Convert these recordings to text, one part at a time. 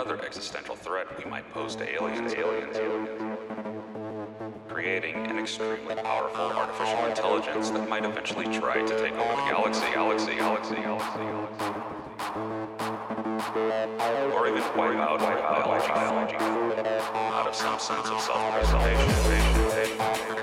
Another existential threat we might pose to aliens, aliens, aliens. Creating an extremely powerful artificial intelligence that might eventually try to take over the galaxy, galaxy, galaxy, galaxy, galaxy. Or even wipe out, biology, biology, out of some sense of self-preservation.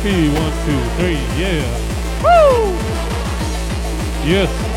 Checky, one, two, three, yeah. Woo! Yes.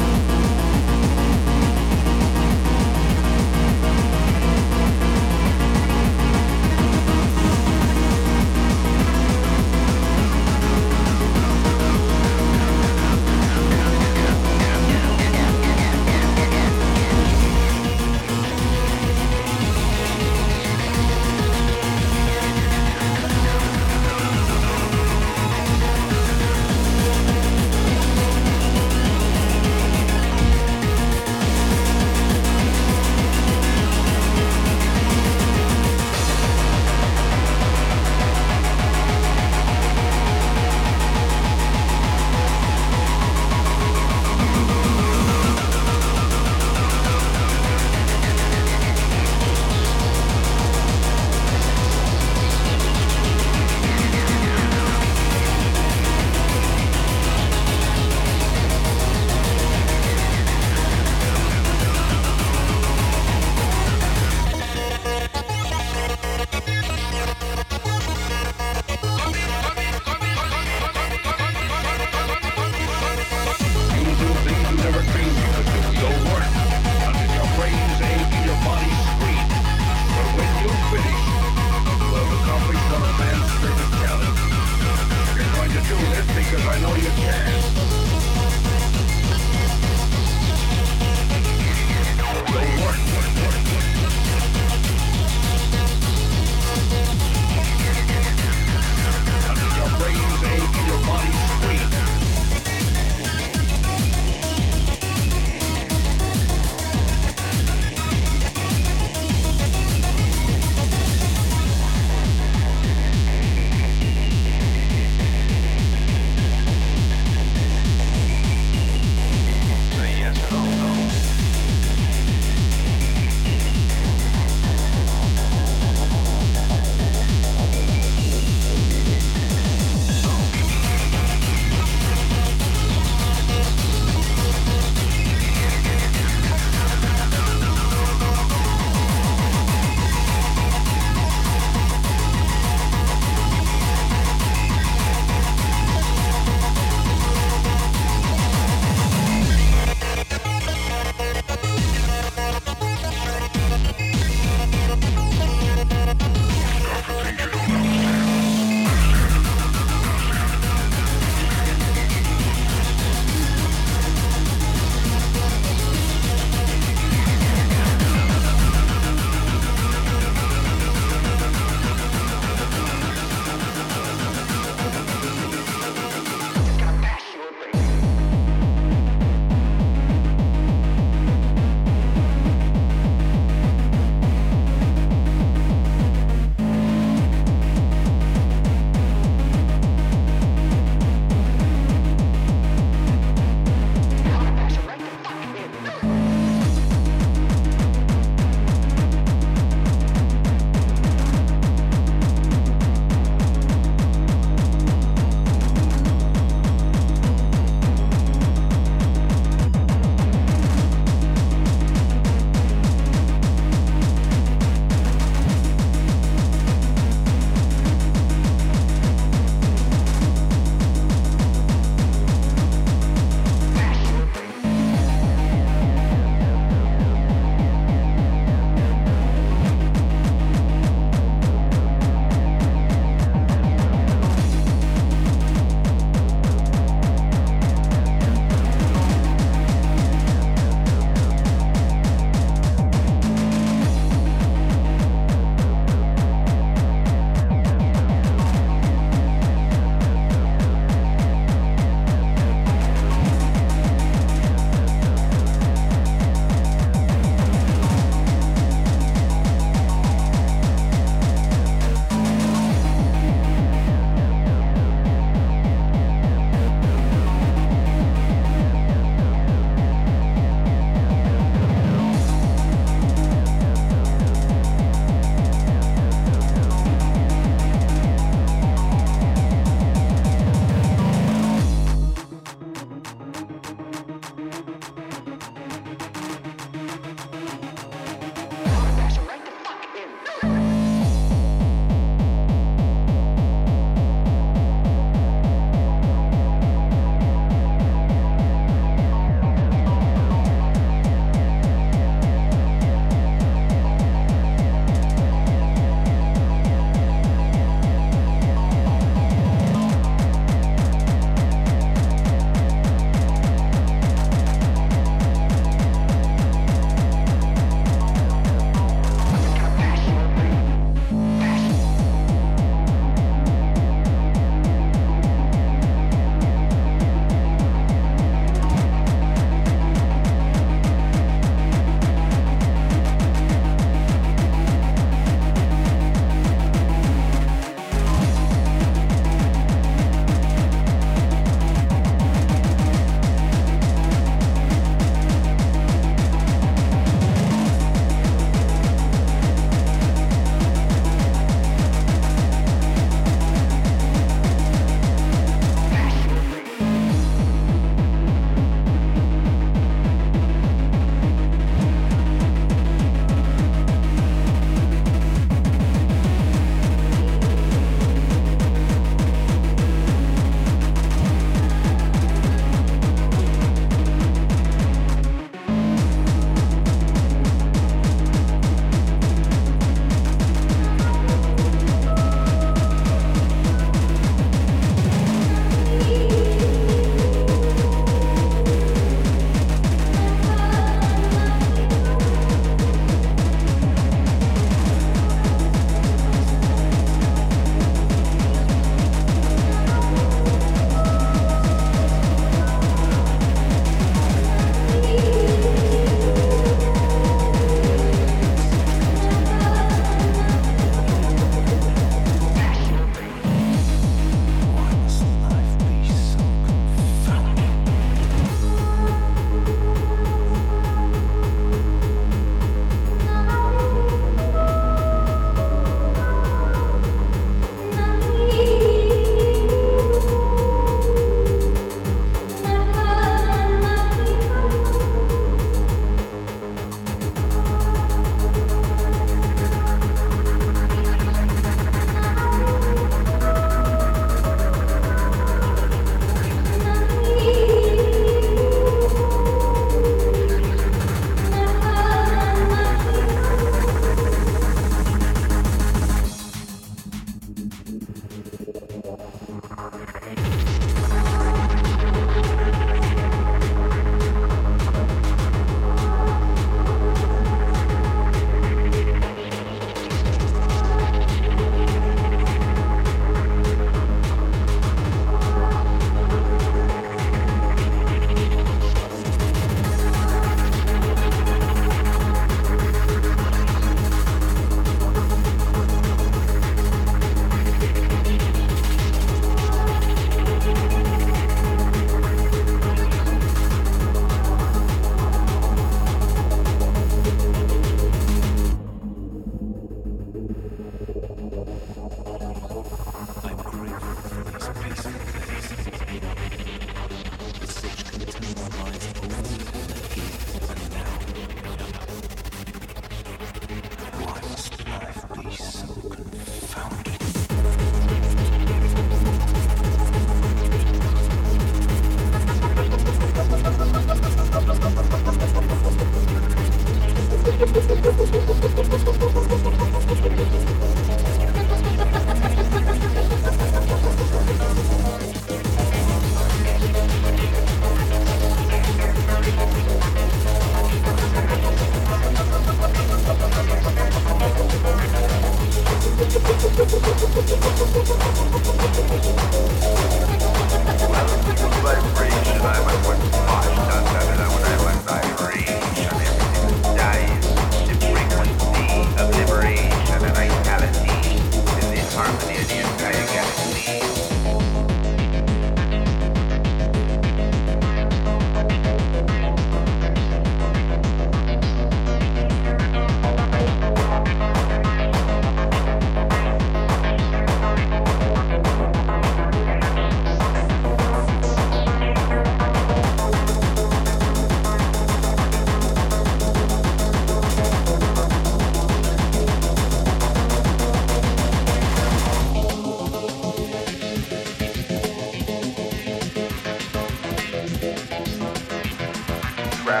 I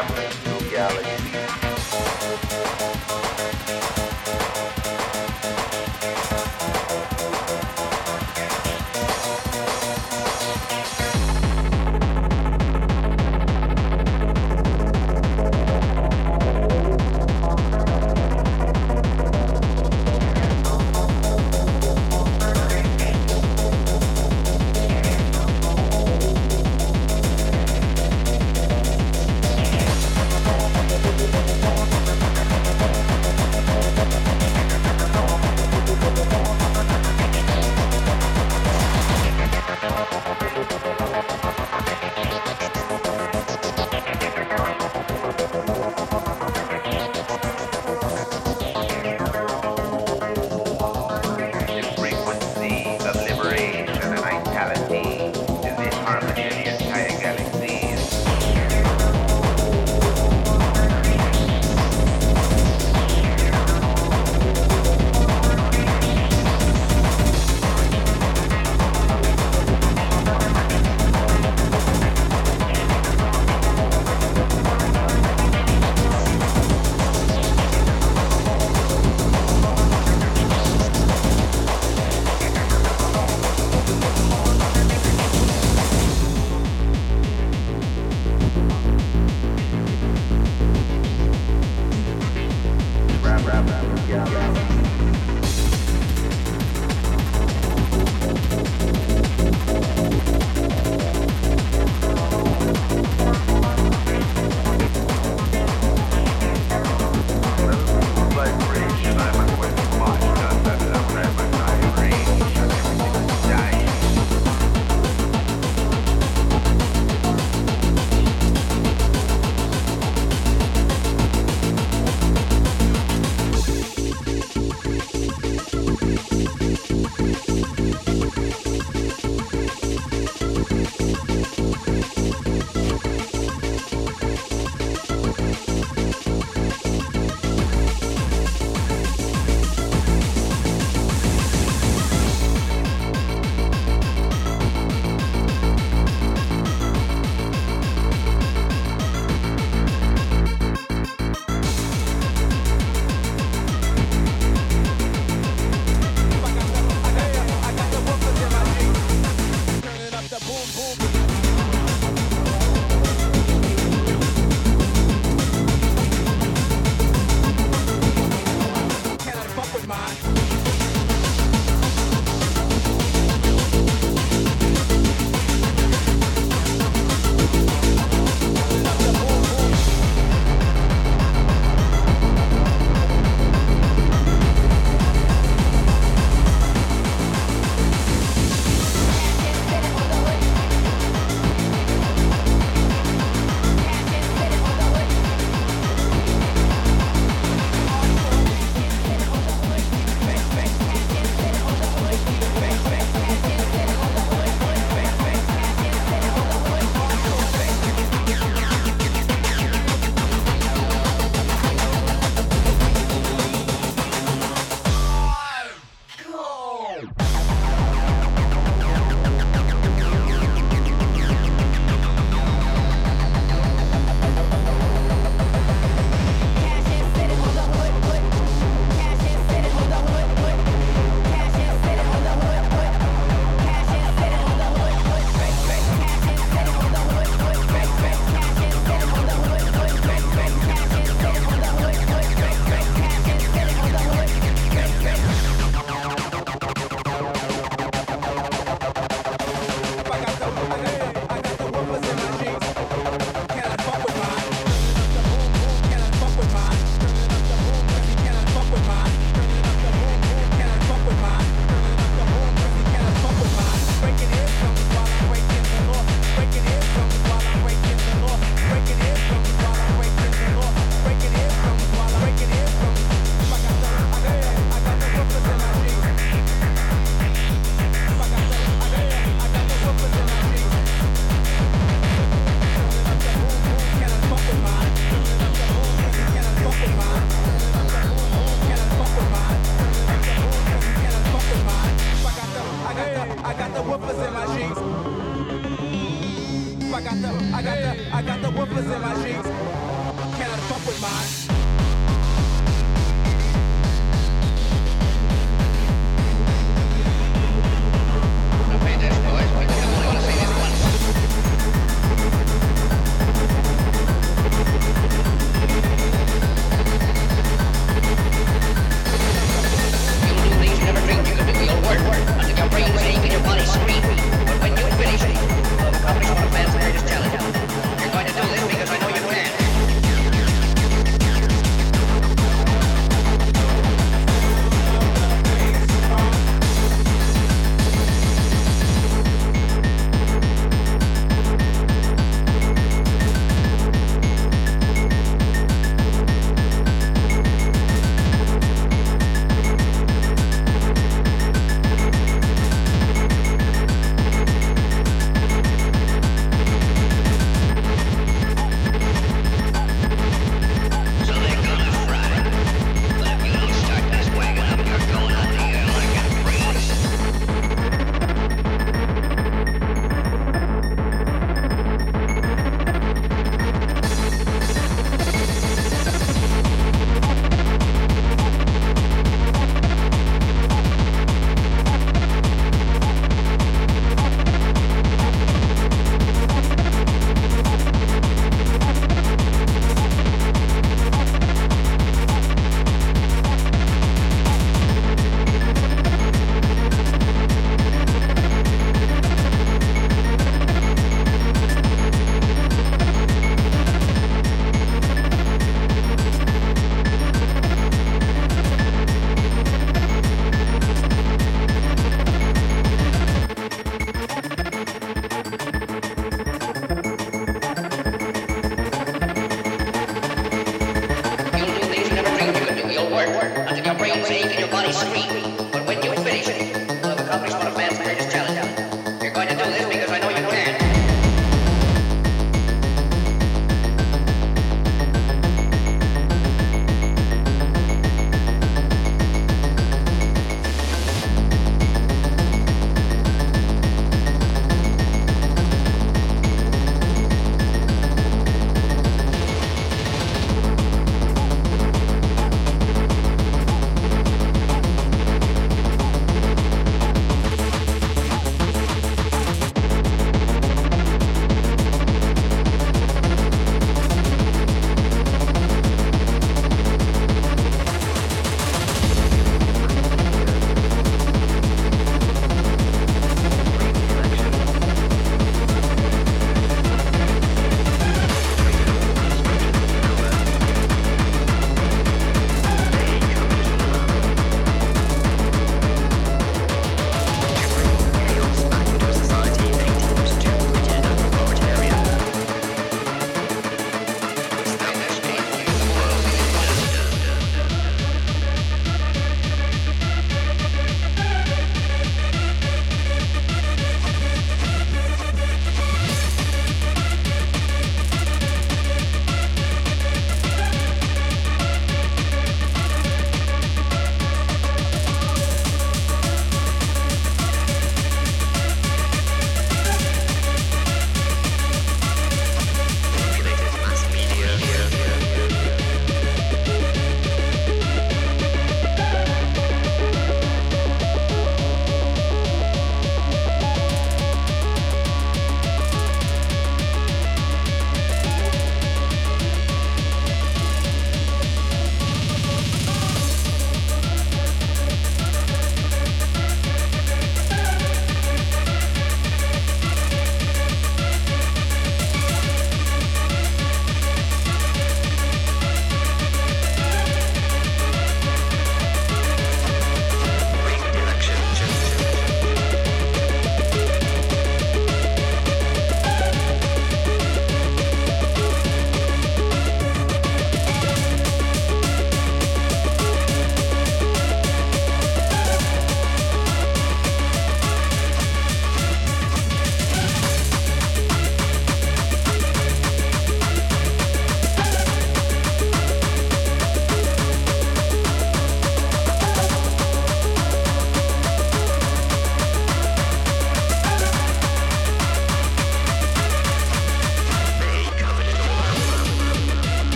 got the,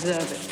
to it.